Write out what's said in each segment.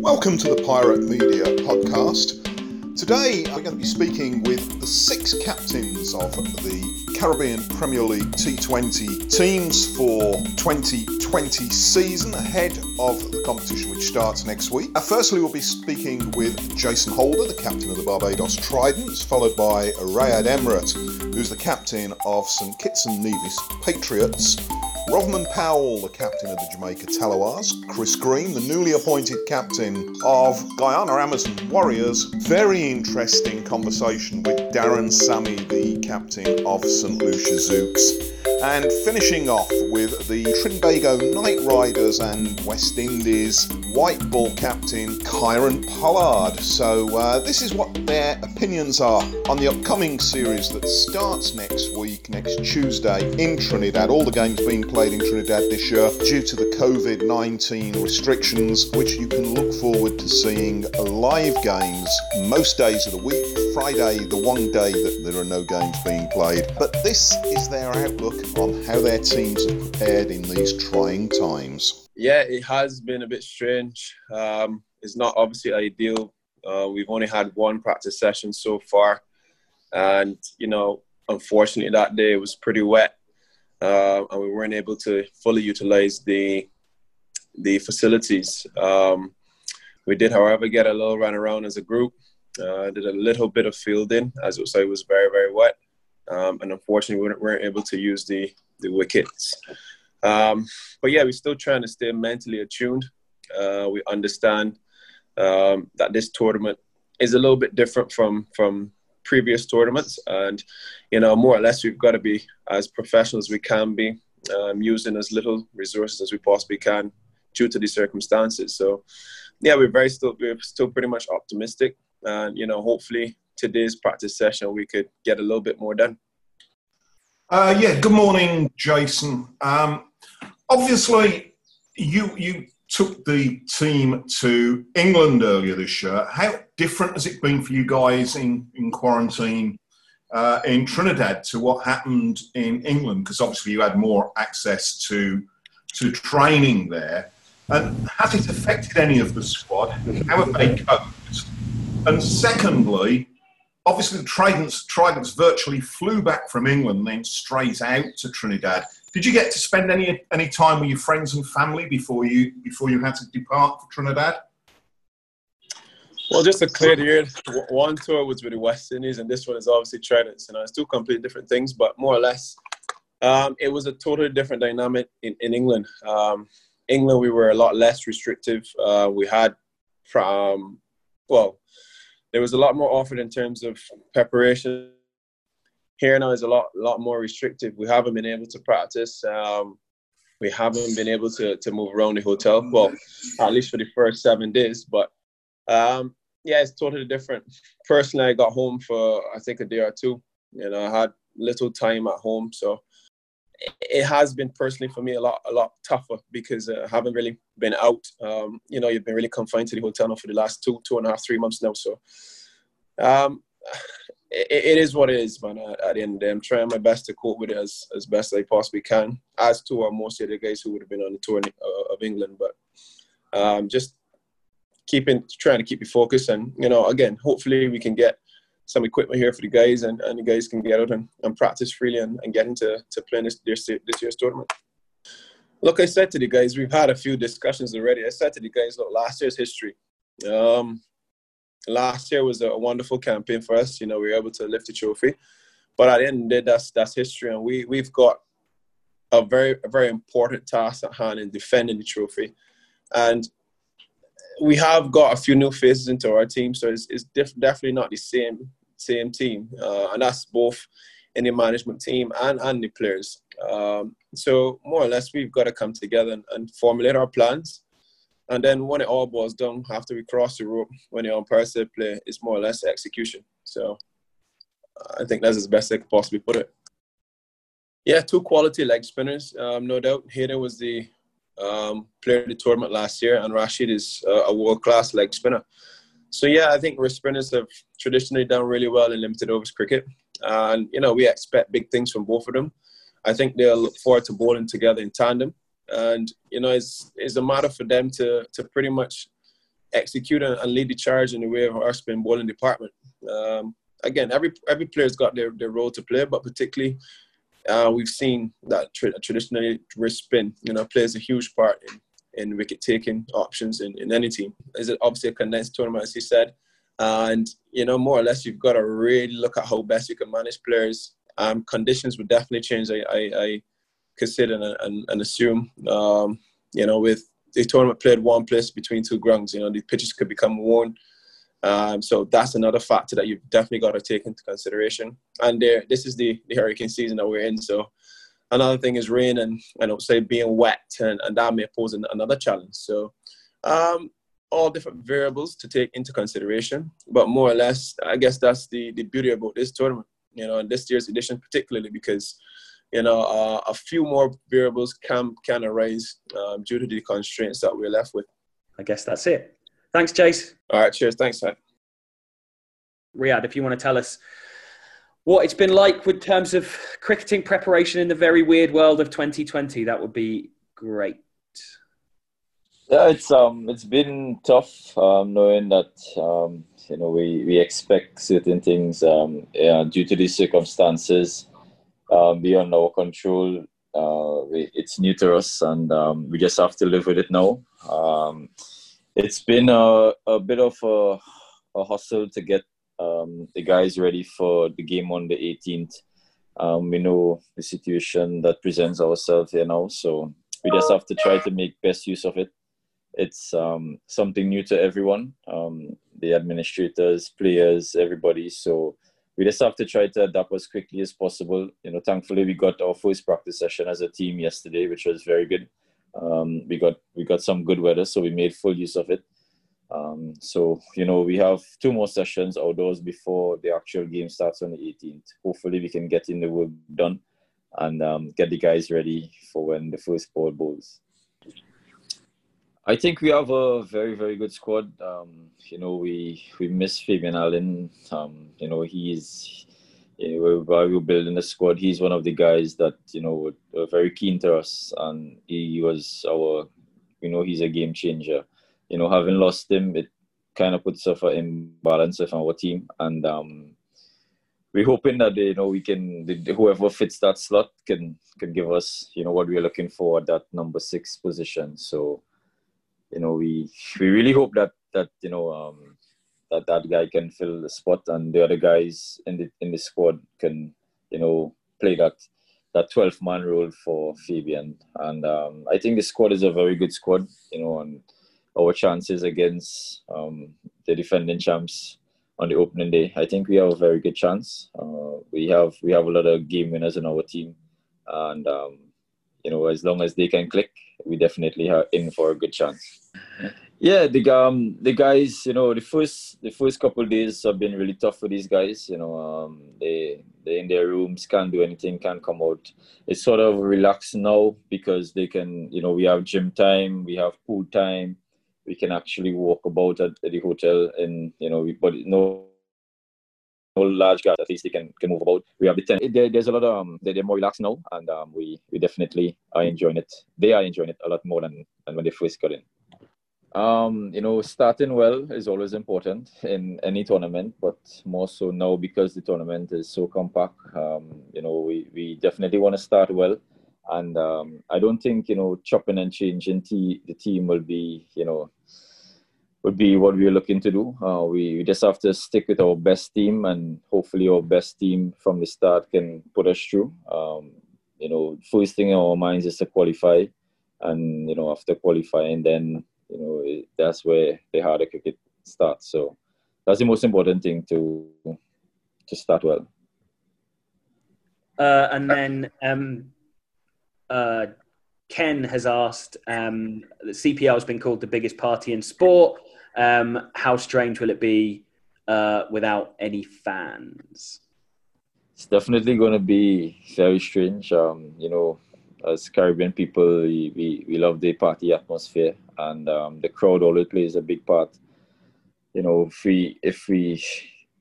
Welcome to the Pirate Media podcast. Today we're going to be speaking with the six captains of the Caribbean Premier League T20 teams for 2020 season ahead of the competition which starts next week. Uh, firstly, we'll be speaking with Jason Holder, the captain of the Barbados Tridents, followed by Rayad Emrit, who's the captain of St Kitts and Nevis Patriots. Rovman Powell, the captain of the Jamaica Tallawahs, Chris Green, the newly appointed captain of Guyana Amazon Warriors. Very interesting conversation with Darren Sammy, the captain of St Lucia Zouks, And finishing off with the Trinbago Knight Riders and West Indies white ball captain Kieron Pollard. So, uh, this is what their opinions are on the upcoming series that starts next week, next Tuesday in Trinidad. All the games being played in Trinidad this year due to the COVID 19 restrictions, which you can look forward to seeing live games most days of the week. Friday, the one day that there are no games being played. But this is their outlook on how their teams have prepared in these trying times. Yeah, it has been a bit strange. Um, it's not obviously ideal. Uh, we've only had one practice session so far, and you know, unfortunately, that day was pretty wet, uh, and we weren't able to fully utilize the the facilities. Um, we did, however, get a little run around as a group. Uh, did a little bit of fielding as it was, it was very, very wet. Um, and unfortunately, we weren't, weren't, able to use the, the wickets. Um, but yeah, we're still trying to stay mentally attuned. Uh, we understand um, that this tournament is a little bit different from from previous tournaments, and you know, more or less, we've got to be as professional as we can be, um, using as little resources as we possibly can due to the circumstances. So, yeah, we're very still we're still pretty much optimistic, and you know, hopefully today's practice session we could get a little bit more done. Uh, yeah, good morning, Jason. Um, obviously, you you took the team to England earlier this year. How different has it been for you guys in, in quarantine uh, in Trinidad to what happened in England? Because obviously you had more access to to training there. And has it affected any of the squad? How have they coped? And secondly, obviously the Tridents, Tridents virtually flew back from England, then straight out to Trinidad. Did you get to spend any any time with your friends and family before you before you had to depart for Trinidad? Well, just to clear the air, one tour was with the West Indies, and this one is obviously Tridents. You know, it's two completely different things, but more or less, um, it was a totally different dynamic in, in England. Um, England, we were a lot less restrictive. Uh, we had, from, well, there was a lot more offered in terms of preparation. Here now is a lot, lot more restrictive. We haven't been able to practice. Um, we haven't been able to, to move around the hotel. Well, at least for the first seven days. But um, yeah, it's totally different. Personally, I got home for I think a day or two. You know, I had little time at home, so it has been personally for me a lot a lot tougher because uh, I haven't really been out. Um, you know, you've been really confined to the hotel now for the last two two and a half three months now. So um, it, it is what it is, man. At, the end of the day, I'm trying my best to cope with it as as best I possibly can. As to most of the guys who would have been on the tour uh, of England, but um, just keeping trying to keep you focused and you know again hopefully we can get some equipment here for the guys, and, and the guys can get out and, and practice freely and, and get into to playing this, this, this year's tournament. Look, I said to the guys, we've had a few discussions already. I said to the guys, look, last year's history. Um, last year was a wonderful campaign for us. You know, we were able to lift the trophy, but at the end of the day, that's that's history, and we we've got a very a very important task at hand in defending the trophy, and we have got a few new faces into our team, so it's, it's def- definitely not the same same team, uh, and that's both in the management team and and the players. Um, so more or less, we've got to come together and, and, formulate our plans, and then when it all boils down, after we cross the rope, when the umpire said play, it's more or less execution. So I think that's as best I could possibly put it. Yeah, two quality leg spinners, um, no doubt. Hayden was the um, player of the tournament last year, and Rashid is uh, a world class leg spinner. So yeah, I think wrist spinners have traditionally done really well in limited overs cricket, and you know we expect big things from both of them. I think they'll look forward to bowling together in tandem. And you know, it's it's a matter for them to to pretty much execute and, and lead the charge in the way of our spin bowling department. Um, again, every every player's got their, their role to play, but particularly uh, we've seen that tra- traditionally wrist spin, you know, plays a huge part in, in wicket taking options in, in any team. Is it obviously a condensed tournament, as he said, and you know, more or less, you've got to really look at how best you can manage players. Um, conditions would definitely change. I, I, I consider and, and, and assume, um, you know, with the tournament played one place between two grounds, you know, the pitches could become worn. Um, so that's another factor that you've definitely got to take into consideration. And there, this is the, the hurricane season that we're in. So another thing is rain and, I say being wet, and, and that may pose an, another challenge. So um, all different variables to take into consideration. But more or less, I guess that's the, the beauty about this tournament, you know, and this year's edition particularly because, you know, uh, a few more variables can, can arise um, due to the constraints that we're left with. I guess that's it. Thanks, Chase. All right, cheers. Thanks, man. Rayad, if you want to tell us what it's been like with terms of cricketing preparation in the very weird world of 2020, that would be great. Yeah, it's um, it's been tough um, knowing that um, you know we, we expect certain things um, yeah, due to these circumstances um, beyond our control. Uh, we, it's new to us, and um, we just have to live with it now. Um, it's been a, a bit of a, a hustle to get um, the guys ready for the game on the 18th. Um, we know the situation that presents ourselves here now, so we just have to try to make best use of it. It's um, something new to everyone. Um, the administrators players everybody so we just have to try to adapt as quickly as possible. You know thankfully we got our first practice session as a team yesterday which was very good. Um, we got we got some good weather so we made full use of it um, so you know we have two more sessions outdoors before the actual game starts on the 18th hopefully we can get in the work done and um, get the guys ready for when the first ball bowls I think we have a very, very good squad. Um, you know, we we miss Fabian Allen. Um, you know, he's you know, while we were building the squad, he's one of the guys that you know were, very keen to us, and he was our, you know, he's a game changer. You know, having lost him, it kind of puts us an imbalance with our team, and um, we're hoping that you know we can whoever fits that slot can can give us you know what we're looking for at that number six position. So you know, we we really hope that that you know um, that that guy can fill the spot, and the other guys in the in the squad can you know play that that 12 man role for Fabian. And um, I think the squad is a very good squad, you know, and our chances against um, the defending champs on the opening day, I think we have a very good chance. Uh, we have we have a lot of game winners in our team, and um, you know, as long as they can click, we definitely are in for a good chance. Yeah, the um the guys, you know, the first the first couple days have been really tough for these guys. You know, um, they they in their rooms can't do anything, can't come out. It's sort of relaxed now because they can, you know, we have gym time, we have pool time, we can actually walk about at, at the hotel, and you know, we, but no no large guys, at least they can, can move about. We have the 10. There, there's a lot of, um, they're, more relaxed now, and um, we, we definitely are enjoying it. They are enjoying it a lot more than, than when they first got in. Um, you know, starting well is always important in any tournament, but more so now because the tournament is so compact. Um, you know, we, we definitely want to start well. And um, I don't think, you know, chopping and changing t- the team will be, you know, would be what we're looking to do. Uh, we, we just have to stick with our best team, and hopefully, our best team from the start can put us through. Um, you know, first thing in our minds is to qualify, and you know, after qualifying, then you know it, that's where the harder cricket starts. So that's the most important thing to to start well. Uh, and then um, uh, Ken has asked um, the CPL has been called the biggest party in sport. Um, how strange will it be uh, without any fans? It's definitely going to be very strange. Um, you know, as Caribbean people, we, we, we love the party atmosphere, and um, the crowd always plays a big part. You know, if we if we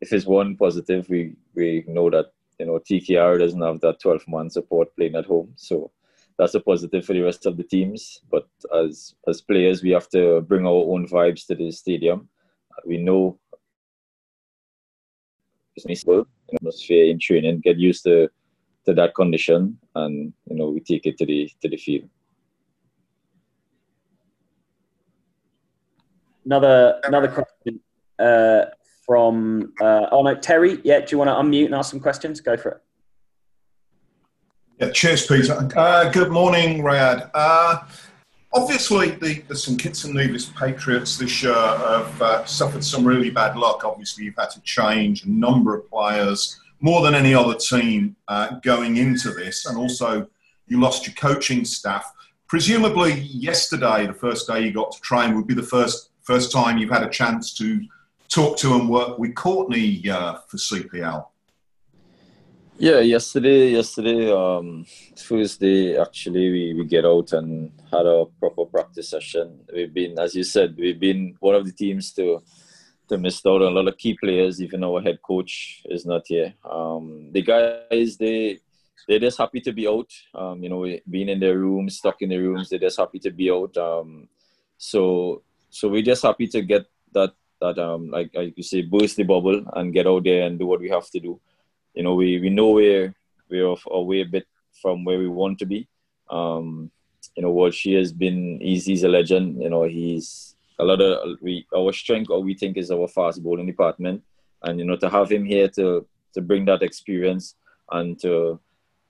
if it's one positive, we we know that you know, TKR doesn't have that 12 man support playing at home. So that's a positive for the rest of the teams. But as as players, we have to bring our own vibes to the stadium. We know it's atmosphere in training, get used to to that condition, and you know we take it to the to the field. Another another question uh, from uh, oh no Terry. Yeah, do you want to unmute and ask some questions? Go for it. Yeah, cheers, Peter. Uh, good morning, Rayad. Uh, obviously, the, the St Kitts and Nevis Patriots this year have uh, suffered some really bad luck. Obviously, you've had to change a number of players, more than any other team uh, going into this, and also you lost your coaching staff. Presumably, yesterday, the first day you got to train, would be the first first time you've had a chance to talk to and work with Courtney uh, for CPL. Yeah, yesterday, yesterday, um, Tuesday, actually, we, we get out and had a proper practice session. We've been, as you said, we've been one of the teams to to miss out on a lot of key players. Even our head coach is not here. Um, the guys, they they're just happy to be out. Um, you know, being in their rooms, stuck in their rooms, they're just happy to be out. Um, so so we're just happy to get that that um like, like you say burst the bubble and get out there and do what we have to do you know, we, we know we're, we're away a bit from where we want to be. Um, you know, what she has been, he's, he's a legend. You know, he's a lot of, we, our strength, or we think is our fast bowling department. And, you know, to have him here to, to bring that experience and to,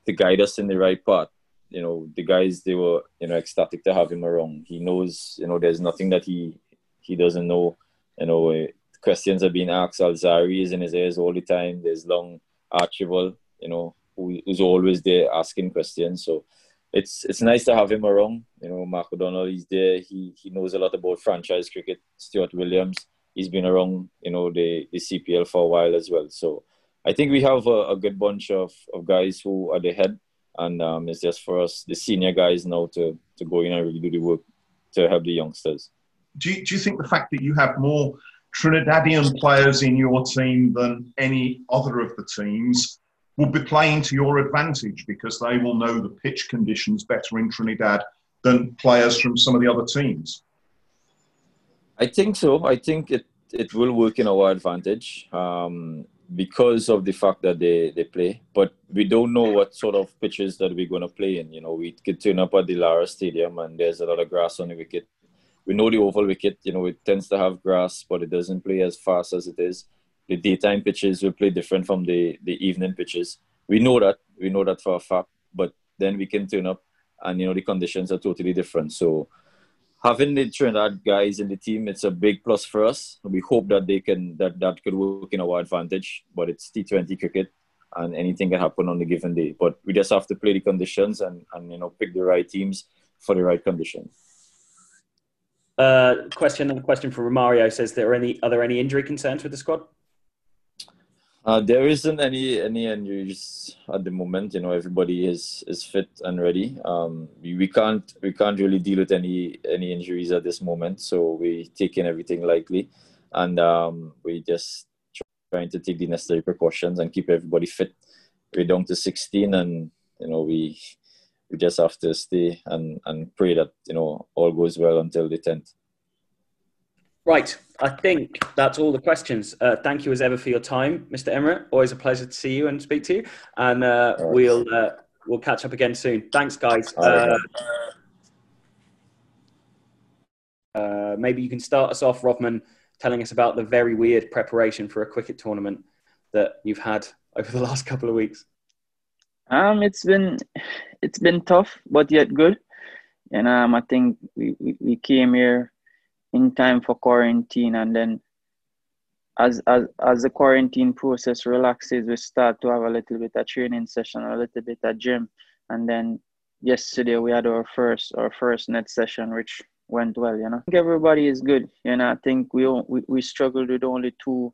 to guide us in the right path. You know, the guys, they were, you know, ecstatic to have him around. He knows, you know, there's nothing that he, he doesn't know. You know, questions are being asked. Alzarri is in his ears all the time. There's long Archibald, you know, who, who's always there asking questions. So it's it's nice to have him around. You know, Mark O'Donnell, he's there. He he knows a lot about franchise cricket. Stuart Williams, he's been around, you know, the, the CPL for a while as well. So I think we have a, a good bunch of, of guys who are the head. And um, it's just for us, the senior guys now, to, to go in and really do the work to help the youngsters. Do you, do you think the fact that you have more Trinidadian players in your team than any other of the teams will be playing to your advantage because they will know the pitch conditions better in Trinidad than players from some of the other teams. I think so. I think it, it will work in our advantage um, because of the fact that they, they play. But we don't know what sort of pitches that we're going to play in. You know, we could turn up at the Lara Stadium and there's a lot of grass on the wicket we know the oval wicket, you know, it tends to have grass, but it doesn't play as fast as it is. The daytime pitches will play different from the, the evening pitches. We know that. We know that for a fact. But then we can turn up and, you know, the conditions are totally different. So having the Trinidad guys in the team, it's a big plus for us. We hope that they can, that, that could work in our advantage. But it's T20 cricket and anything can happen on the given day. But we just have to play the conditions and, and you know, pick the right teams for the right conditions. Uh, question another question from Romario says there are any are there any injury concerns with the squad? Uh, there isn't any any injuries at the moment. You know, everybody is is fit and ready. Um, we, we can't we can't really deal with any any injuries at this moment. So we taking everything lightly, and um, we just trying to take the necessary precautions and keep everybody fit. We're down to 16, and you know we we just have to stay and, and pray that you know all goes well until the 10th right. I think that's all the questions. Uh, thank you as ever for your time mr Emrit always a pleasure to see you and speak to you. And uh, right. we'll uh, we'll catch up again soon. Thanks guys. Uh, uh, maybe you can start us off Rovman telling us about the very weird preparation for a cricket tournament that you've had over the last couple of weeks um, it's been it's been tough, but yet good. And um, I think we, we, we came here in time for quarantine, and then as as as the quarantine process relaxes, we start to have a little bit of training session, a little bit of gym, and then yesterday we had our first our first net session, which went well. You know, I think everybody is good. You know, I think we we, we struggled with only two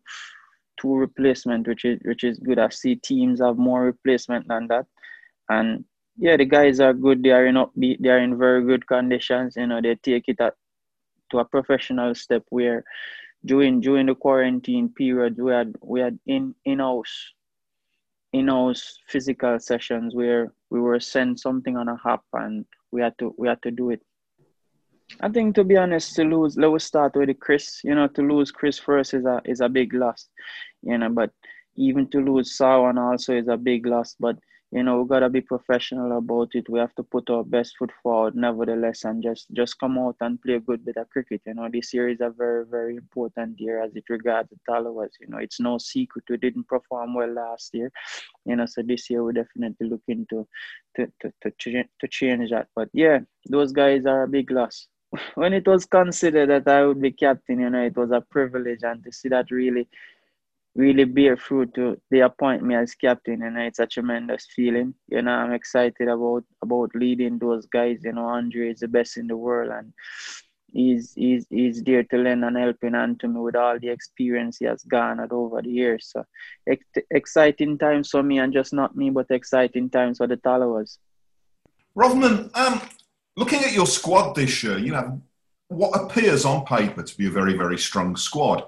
two replacement, which is which is good. I see teams have more replacement than that, and yeah, the guys are good. They are in upbeat. They are in very good conditions. You know, they take it at, to a professional step where during during the quarantine period we had we had in in house in-house physical sessions where we were sent something on a hop and we had to we had to do it. I think to be honest, to lose, let's start with Chris. You know, to lose Chris first is a is a big loss. You know, but even to lose Sarwan also is a big loss. But you know, we gotta be professional about it. We have to put our best foot forward, nevertheless, and just just come out and play a good bit of cricket. You know, this year is a very very important year as it regards the Tallawahs. You know, it's no secret we didn't perform well last year. You know, so this year we're definitely looking to to to to, to change that. But yeah, those guys are a big loss. When it was considered that I would be captain, you know, it was a privilege, and to see that really really bear fruit to they appoint me as captain and it's a tremendous feeling. You know i'm excited about about leading those guys you know andre is the best in the world and he's he's he's there to lend and helping hand to me with all the experience he has garnered over the years. So ex- exciting times for me and just not me but exciting times for the Tallawahs. Rovman, um, looking at your squad this year you have what appears on paper to be a very very strong squad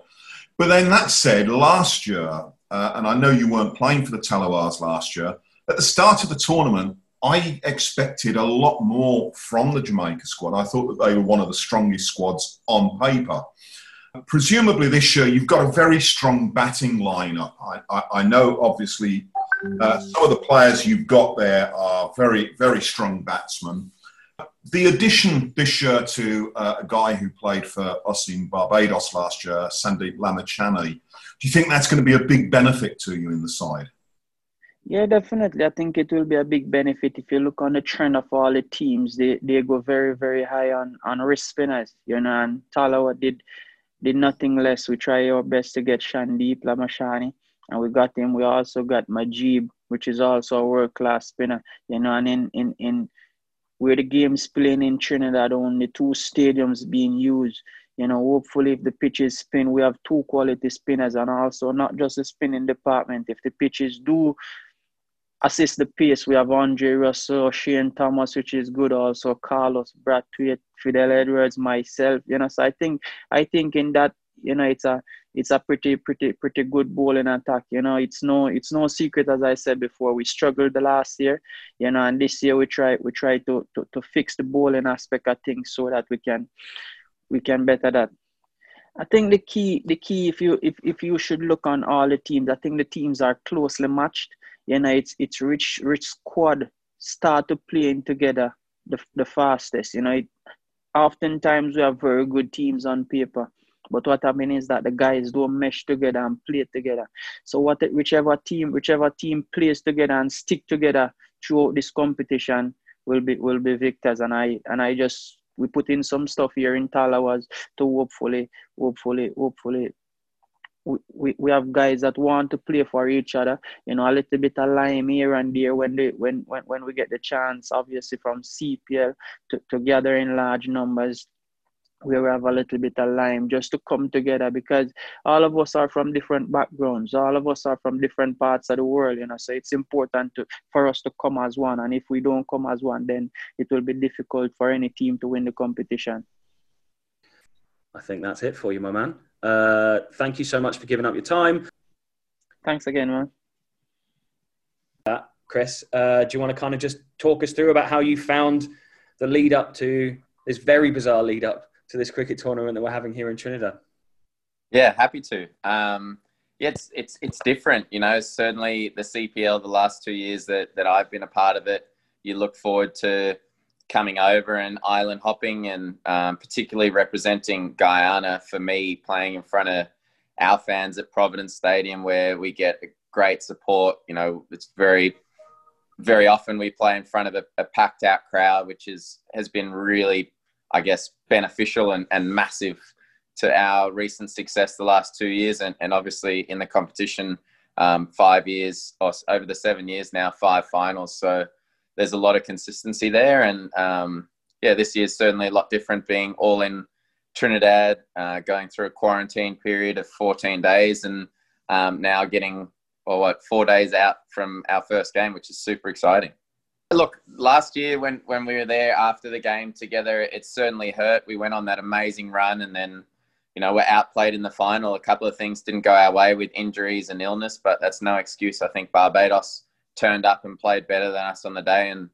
but then that said, last year, uh, and I know you weren't playing for the Tallawahs last year, at the start of the tournament, I expected a lot more from the Jamaica squad. I thought that they were one of the strongest squads on paper. Presumably this year, you've got a very strong batting lineup. I, I, I know, obviously, uh, some of the players you've got there are very, very strong batsmen the addition this year to uh, a guy who played for us in Barbados last year, Sandeep Lamichhane, do you think that's going to be a big benefit to you in the side? Yeah, definitely. I think it will be a big benefit if you look on the trend of all the teams. They they go very very high on on wrist spinners. You know, and Talawa did did nothing less. We try our best to get Sandeep Lamichhane, and we got him. We also got Mujeeb, which is also a world class spinner. You know, and in in in where the game's playing in Trinidad, only two stadiums being used. You know, hopefully, if the pitches spin, we have two quality spinners, and also not just the spinning department. If the pitches do assist the pace, we have Andre Russell, Shane Thomas, which is good. Also, Carlos Brathwaite, Fidel Edwards, myself. You know, so I think I think in that you know it's a it's a pretty pretty pretty good bowling attack you know. It's no it's no secret as i said before we struggled the last year you know and this year we try we try to to, to fix the bowling aspect of things so that we can we can better that. I think the key the key if you if, if you should look on all the teams i think the teams are closely matched you know. It's it's rich rich squad start to playing together the, the fastest you know. It, oftentimes we have very good teams on paper but what I mean is that the guys don't mesh together and play together. So what whichever team, whichever team plays together and stick together throughout this competition will be will be victors. And I and I just we put in some stuff here in Tallawahs to hopefully, hopefully, hopefully we, we, we have guys that want to play for each other, you know, a little bit of lime here and there when they when when, when we get the chance, obviously from CPL to, to gather in large numbers we have a little bit of lime just to come together because all of us are from different backgrounds. All of us are from different parts of the world you know so it's important to, for us to come as one. And if we don't come as one then it will be difficult for any team to win the competition. I think that's it for you my man. Uh, thank you so much for giving up your time. Thanks again man. Uh, chris uh, do you want to kind of just talk us through about how you found the lead up to this very bizarre lead up to this cricket tournament that we're having here in Trinidad? Yeah, happy to. Um, yeah, it's it's it's different. You know, certainly the CPL the last two years that that I've been a part of it, you look forward to coming over and island hopping, and um, particularly representing Guyana for me, playing in front of our fans at Providence Stadium, where we get great support. You know, it's very very often we play in front of a, a packed out crowd, which is has been really I guess, beneficial and, and massive to our recent success the last two years. And, and obviously in the competition, um, five years, or over the seven years now, five finals. So there's a lot of consistency there. And um, yeah, this year's certainly a lot different being all in Trinidad, uh, going through a quarantine period of 14 days and um, now getting, well, what, four days out from our first game, which is super exciting. Look, last year when when we were there after the game together, it certainly hurt. We went on that amazing run, and then you know, we're outplayed in the final. A couple of things didn't go our way with injuries and illness, but that's no excuse. I think Barbados turned up and played better than us on the day, and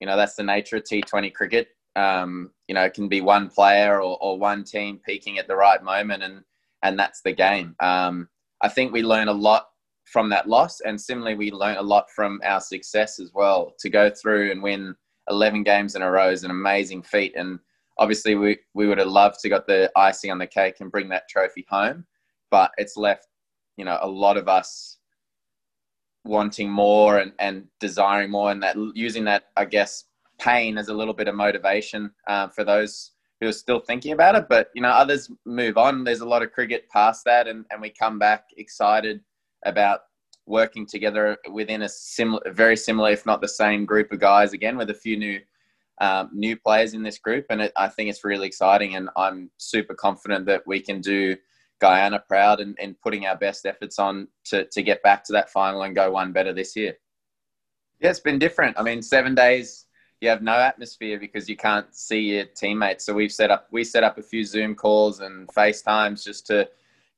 you know that's the nature of T20 cricket. Um, you know, it can be one player or, or one team peaking at the right moment, and and that's the game. Um, I think we learn a lot from that loss, and similarly, we learn a lot from our success as well. To go through and win 11 games in a row is an amazing feat, and obviously we, we would have loved to got the icing on the cake and bring that trophy home but it's left you know a lot of us wanting more and, and desiring more and that using that i guess pain as a little bit of motivation uh, for those who are still thinking about it. But you know others move on. There's a lot of cricket past that and, and we come back excited about working together within a similar very similar if not the same group of guys again with a few new um, new players in this group, and it, I think it's really exciting. And I'm super confident that we can do Guyana proud and, and putting our best efforts on to, to get back to that final and go one better this year. Yeah, it's been different. I mean, seven days you have no atmosphere because you can't see your teammates. So we've set up we set up a few Zoom calls and FaceTimes just to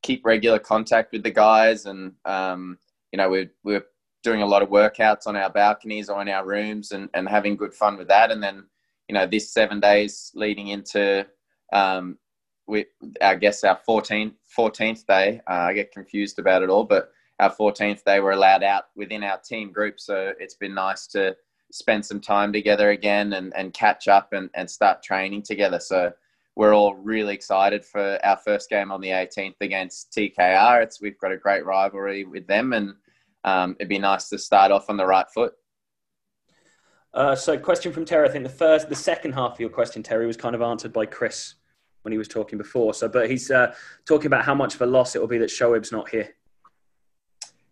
keep regular contact with the guys, and um, you know we're we're doing a lot of workouts on our balconies or in our rooms and, and having good fun with that. And then, you know, this seven days leading into, um, we, I guess our 14th, 14th day, uh, I get confused about it all, but our 14th day we're allowed out within our team group. So it's been nice to spend some time together again and, and catch up and, and start training together. So we're all really excited for our first game on the 18th against TKR. It's, we've got a great rivalry with them and, um, it'd be nice to start off on the right foot. Uh, so, question from Terry. I think the first, the second half of your question, Terry, was kind of answered by Chris when he was talking before. So, but he's uh, talking about how much of a loss it will be that Shoaib's not here.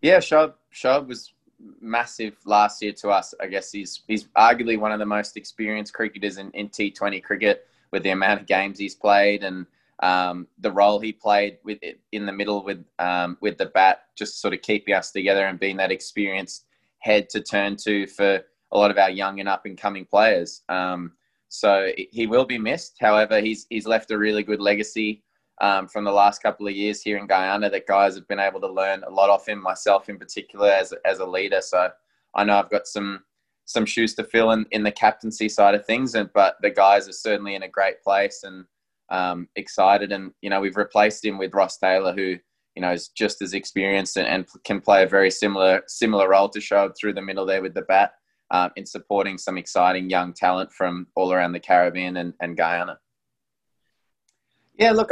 Yeah, Shoaib, Shoaib was massive last year to us. I guess he's he's arguably one of the most experienced cricketers in, in T20 cricket with the amount of games he's played and um, the role he played with it in the middle with um, with the bat, just sort of keeping us together and being that experienced head to turn to for a lot of our young and up and coming players. Um, so he will be missed. However, he's he's left a really good legacy um, from the last couple of years here in Guyana that guys have been able to learn a lot off him. Myself in particular as as a leader. So I know I've got some some shoes to fill in, in the captaincy side of things, and but the guys are certainly in a great place and um, excited. And you know, we've replaced him with Ross Taylor, who you know is just as experienced and, and can play a very similar similar role to show through the middle there with the bat um, in supporting some exciting young talent from all around the Caribbean and, and Guyana. Yeah, look,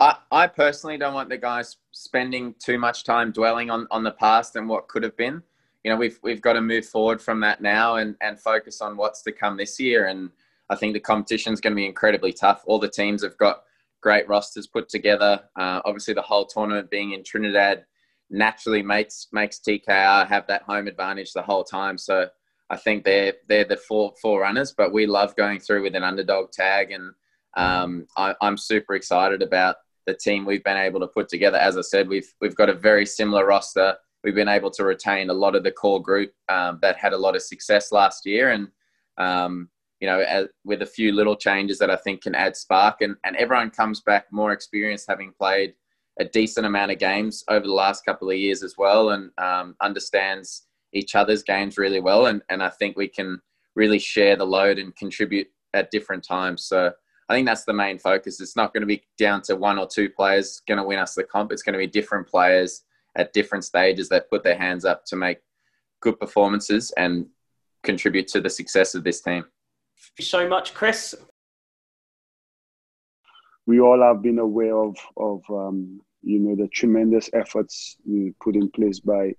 I, I personally don't want the guys spending too much time dwelling on, on the past and what could have been. You know, we've we've got to move forward from that now and, and focus on what's to come this year. And I think the competition is going to be incredibly tough. All the teams have got great rosters put together. Uh, obviously, the whole tournament being in Trinidad naturally makes makes TKR have that home advantage the whole time. So I think they're they're the four four runners, but we love going through with an underdog tag, and um, I, I'm super excited about the team we've been able to put together. As I said, we've we've got a very similar roster. We've been able to retain a lot of the core group um, that had a lot of success last year, and um, you know, as, with a few little changes that I think can add spark. And, and everyone comes back more experienced, having played a decent amount of games over the last couple of years as well, and um, understands each other's games really well. And, and I think we can really share the load and contribute at different times. So I think that's the main focus. It's not going to be down to one or two players going to win us the comp. It's going to be different players at different stages that put their hands up to make good performances and contribute to the success of this team Thank you so much, Chris. We all have been aware of of um, you know the tremendous efforts put in place by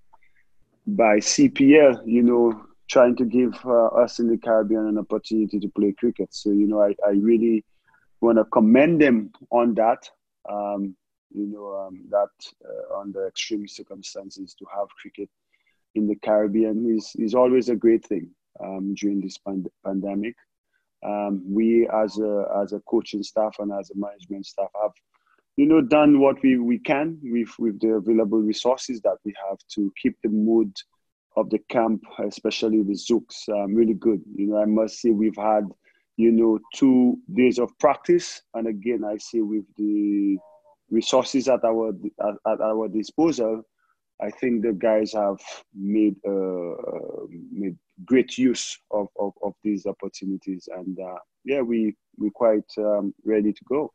by CPL. You know, trying to give uh, us in the Caribbean an opportunity to play cricket. So you know, I, I really want to commend them on that. Um, you know, um, that uh, under extreme circumstances to have cricket in the Caribbean is is always a great thing um, during this pand- pandemic. Um, we as a as a coaching staff and as a management staff have you know done what we, we can with with the available resources that we have to keep the mood of the camp especially the zouks um, really good. You know i must say we've had you know two days of practice. And again i say with the resources at our at, at, our disposal, I think the guys have made uh, made great use of, of, of these opportunities, and uh, yeah, we we quite um, ready to go.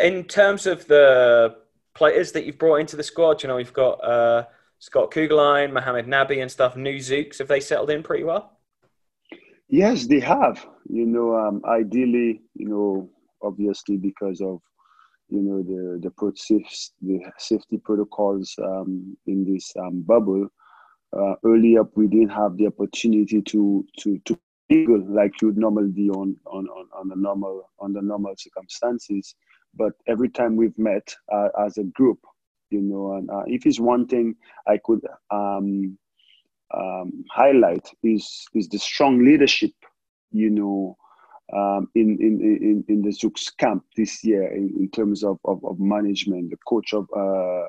In terms of the players that you've brought into the squad, you know, we've got uh, Scott Kuggeleijn, Mohamed Nabi, and stuff. New Zouks, have they settled in pretty well? Yes, they have. You know, um, ideally, you know, obviously because of you know the the, pro- the safety protocols um, in this um, bubble. Uh, early up, we didn't have the opportunity to to to mingle like you would normally do on on on, on the normal on the normal circumstances. But every time we've met uh, as a group, you know, and uh, if it's one thing I could um, um, highlight is is the strong leadership, you know, um, in, in, in, in the Zouks camp this year in, in terms of, of, of, management. The coach of uh,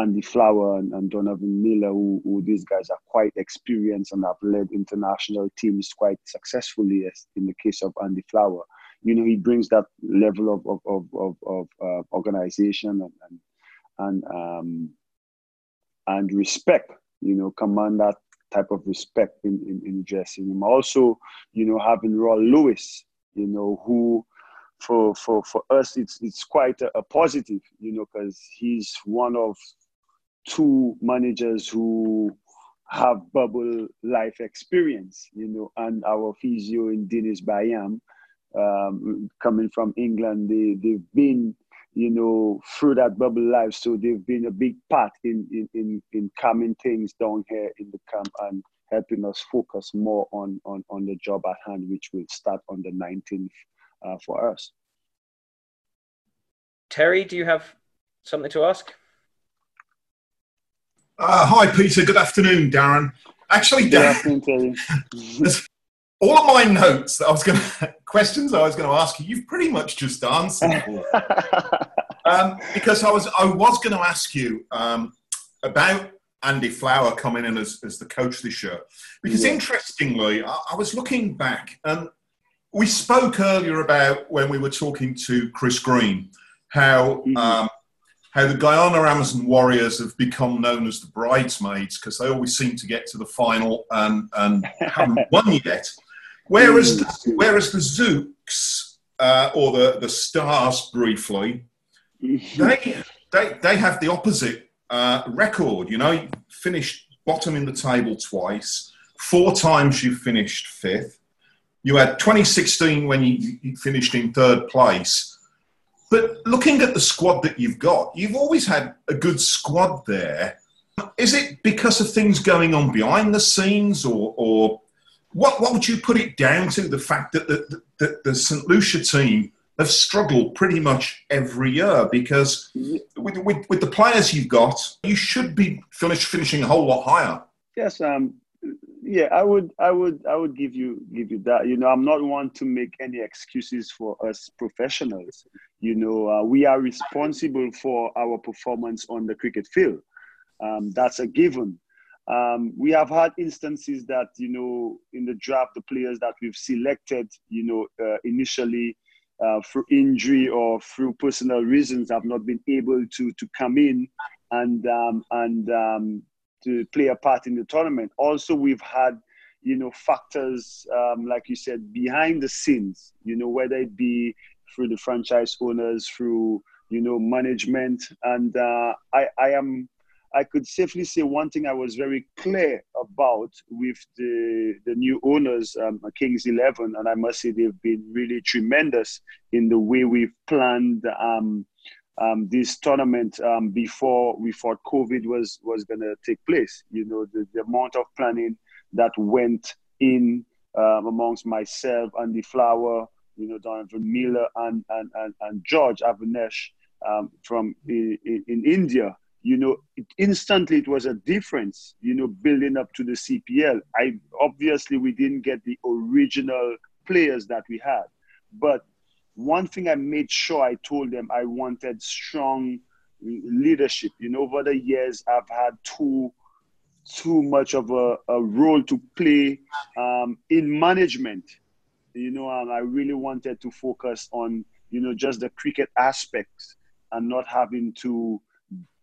Andy Flower and, and Donovan Miller, who, who, these guys are quite experienced and have led international teams quite successfully, as in the case of Andy Flower. You know, he brings that level of, of, of, of, of uh, organization and, and, and, um, and respect, you know, command that type of respect in, in, in dressing room. Also, you know, having Roy Lewis, you know, who for for for us it's it's quite a, a positive, you know, because he's one of two managers who have bubble life experience, you know, and our physio in Dennis Bayam, um, coming from England, they they've been you know, through that bubble life. So they've been a big part in, in, in, in calming things down here in the camp and helping us focus more on, on, on the job at hand, which will start on the 19th uh, for us. Terry, do you have something to ask? Uh, hi, Peter. Good afternoon, Darren. Actually, Good afternoon, all of my notes that I was going to questions I was going to ask you, you've pretty much just answered. um, because I was I was going to ask you um, about Andy Flower coming in as, as the coach this year. Because yeah. interestingly, I, I, was looking back and we spoke earlier about when we were talking to Chris Green how mm-hmm. um, how the Guyana Amazon Warriors have become known as the bridesmaids because they always seem to get to the final and, and haven't won yet. Whereas the, whereas the Zouks uh, or the the Stars briefly, they they they have the opposite uh, record. You know, you finished bottom in the table twice. Four times you finished fifth. You had 2016 when you, you finished in third place. But looking at the squad that you've got, you've always had a good squad there. Is it because of things going on behind the scenes, or, or what, what would you put it down to? The fact that the, the, the St. Lucia team have struggled pretty much every year because with, with, with, the players you've got, you should be finish, finishing a whole lot higher. Yes, um, yeah, I would, I would, I would give you give you that. You know, I'm not one to make any excuses for us professionals. You know, uh, we are responsible for our performance on the cricket field. Um, that's a given. Um, we have had instances that, you know, in the draft, the players that we've selected, you know, uh, initially uh, through injury or through personal reasons have not been able to, to come in and, um, and um, to play a part in the tournament. Also, we've had, you know, factors, um, like you said, behind the scenes, you know, whether it be through the franchise owners, through, you know, management. And uh, I, I am I could safely say one thing I was very clear about with the the new owners, um, Kings Eleven, and I must say they've been really tremendous in the way we've planned um, um, this tournament um, before we thought COVID was was going to take place. You know, the, the, amount of planning that went in um, amongst myself and the flower, you know, Donovan Miller and and and, and George Avanesh um, from in, in India you know, it, instantly it was a difference, you know, building up to the CPL. I obviously we didn't get the original players that we had, but one thing I made sure I told them I wanted strong leadership. You know, over the years I've had too too much of a, a role to play um, in management. You know, and I really wanted to focus on you know just the cricket aspects and not having to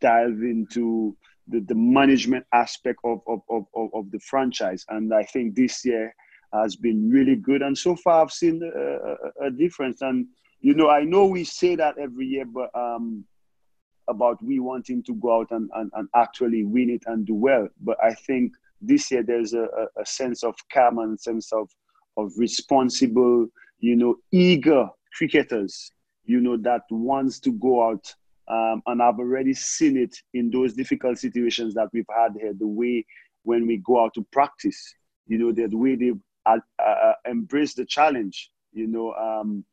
dive into the, the management aspect of, of, of, of the franchise. And I think this year has been really good. And so far, I've seen a, a, a difference. And, you know, I know we say that every year, but um, about we wanting to go out and, and, and actually win it and do well. But I think this year there's a, a sense of calm and sense of, of responsible, you know, eager cricketers, you know, that wants to go out. Um, and I've already seen it in those difficult situations that we've had here, the way when we go out to practice, you know, the way they uh, uh, embrace the challenge, you know. Um,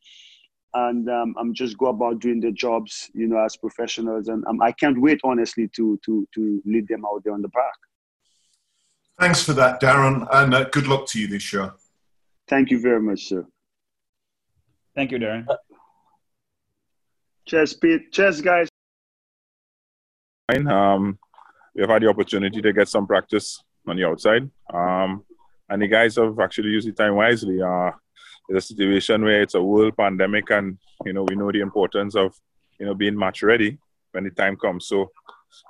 and um, I'm just go about doing the jobs, you know, as professionals. And um, I can't wait, honestly, to to to lead them out there on the park. Thanks for that, Darren, and uh, good luck to you this year. Thank you very much, sir. Thank you, Darren. Cheers, Pete. Cheers, guys. Um, we've had the opportunity to get some practice on the outside, um, and the guys have actually used the time wisely. Uh, it's a situation where it's a world pandemic, and you know we know the importance of you know being match ready when the time comes. So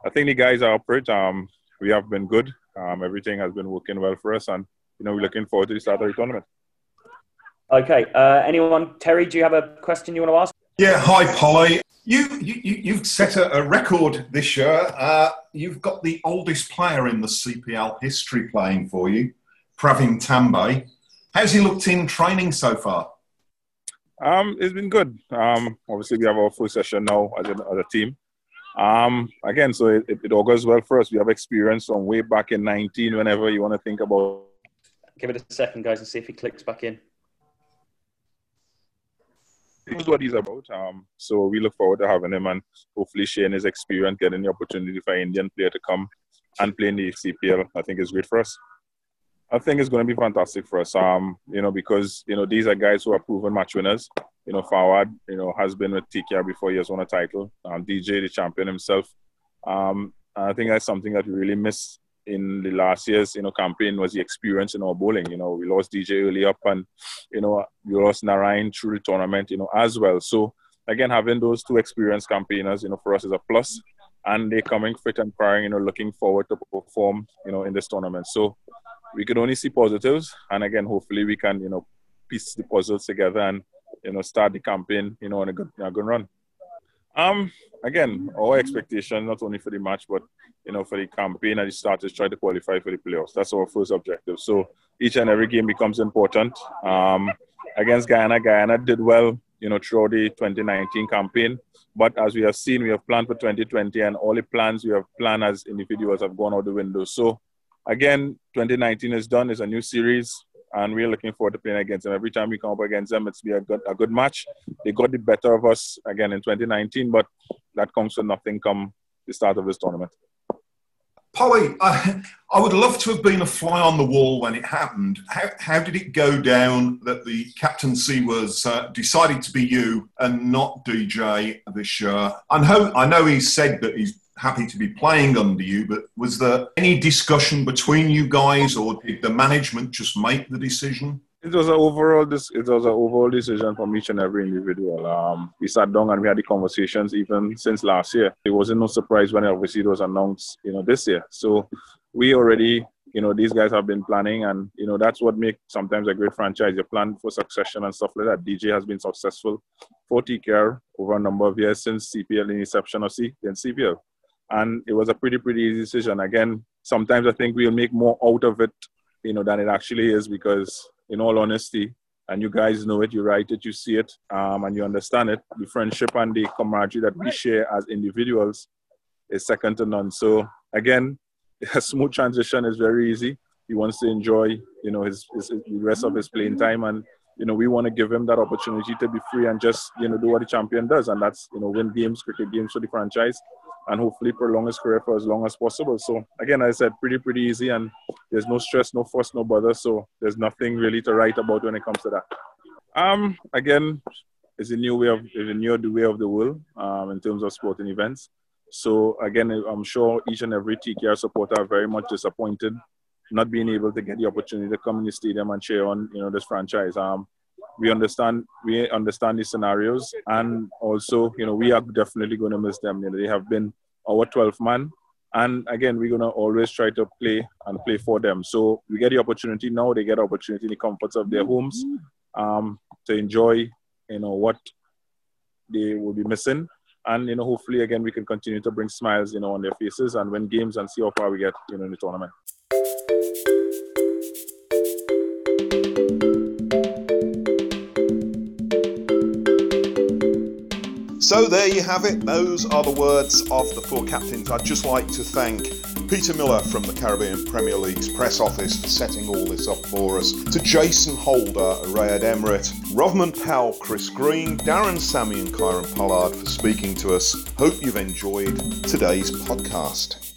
I think the guys are up for it. Um, we have been good. Um, everything has been working well for us, and you know we're looking forward to the start of the tournament. Okay. Uh, anyone? Terry, do you have a question you want to ask? Yeah. Hi, Polly. You, you, you've set a, a record this year. Uh, you've got the oldest player in the CPL history playing for you, Pravin Tambe. How's he looked in training so far? Um, it's been good. Um, obviously, we have our full session now as a, as a team. Um, again, so it, it, all goes well for us. We have experience from way back in 19, whenever you want to think about. Give it a second, guys, and see if he clicks back in. Knows what he's about. Um, so we look forward to having him and hopefully sharing his experience, getting the opportunity for an Indian player to come and play in the CPL. I think is great for us. I think it's going to be fantastic for us. Um, you know, because you know these are guys who are proven match winners. You know, Fawad, you know, has been with TKR before he has won a title. Um, DJ, the champion himself. Um, I think that's something that we really missed in the last year's, you know, campaign was the experience in our bowling. You know, we lost DJ early up, and you know, we lost Narine through the tournament. You know, as well. So again, having those two experienced campaigners, you know, for us is a plus. and they're coming fit and firing, you know, looking forward to perform, you know, in this tournament. So we could only see positives. And again, hopefully we can, you know, piece the puzzles together and, you know, start the campaign, you know, on a good, a good run. Um, again, our expectation not only for the match, but you know, for the campaign at the start is try to qualify for the playoffs. That's our first objective. So each and every game becomes important. Um, against Guyana, Guyana did well, you know, throughout the 2019 campaign. But as we have seen, we have planned for 2020, and all the plans we have planned as individuals have gone out the window. So again, 2019 is done. It's a new series, and we're looking forward to playing against them. Every time we come up against them, it's be a good a good match. They got the better of us again in 2019, but that comes to nothing come the start of this tournament. Polly, I, I, would love to have been a fly on the wall when it happened. How, how did it go down that the captaincy was uh, decided to be you and not DJ this year? I know, I know he said that he's happy to be playing under you, but was there any discussion between you guys or did the management just make the decision? It was an overall it was an overall decision from each and every individual. Um, we sat down and we had the conversations even since last year. It wasn't no surprise when obviously it was announced, you know, this year. So we already, you know, these guys have been planning and you know that's what makes sometimes a great franchise. You plan for succession and stuff like that. DJ has been successful for TKR over a number of years since CPL inception of C then CPL. And it was a pretty, pretty easy decision. Again, sometimes I think we'll make more out of it, you know, than it actually is because in all honesty, and you guys know it, you write it, you see it, um, and you understand it. The friendship and the camaraderie that we share as individuals is second to none. So again, a smooth transition is very easy. He wants to enjoy, you know, his, his, the rest of his playing time, and you know, we want to give him that opportunity to be free and just, you know, do what the champion does, and that's, you know, win games, cricket games for the franchise, and hopefully prolong his career for as long as possible. So again, I said, pretty pretty easy, and there's no stress, no fuss, no bother. So there's nothing really to write about when it comes to that. Um, again, it's a new way of a new way of the world um, in terms of sporting events. So again, I'm sure each and every TKR supporter are very much disappointed not being able to get the opportunity to come in the stadium and cheer on you know this franchise. Um, we understand we understand these scenarios, and also you know we are definitely going to miss them. You know they have been our 12th man, and again we're going to always try to play and play for them. So we get the opportunity now; they get the opportunity in the comforts of their homes um, to enjoy you know what they will be missing and you know hopefully again we can continue to bring smiles you know on their faces and win games and see how far we get you know in the tournament So there you have it. Those are the words of the four captains. I'd just like to thank Peter Miller from the Caribbean Premier League's press office for setting all this up for us, to Jason Holder, Rayad Emrit, Rovman Powell, Chris Green, Darren Sammy and Kieron Pollard for speaking to us. Hope you've enjoyed today's podcast.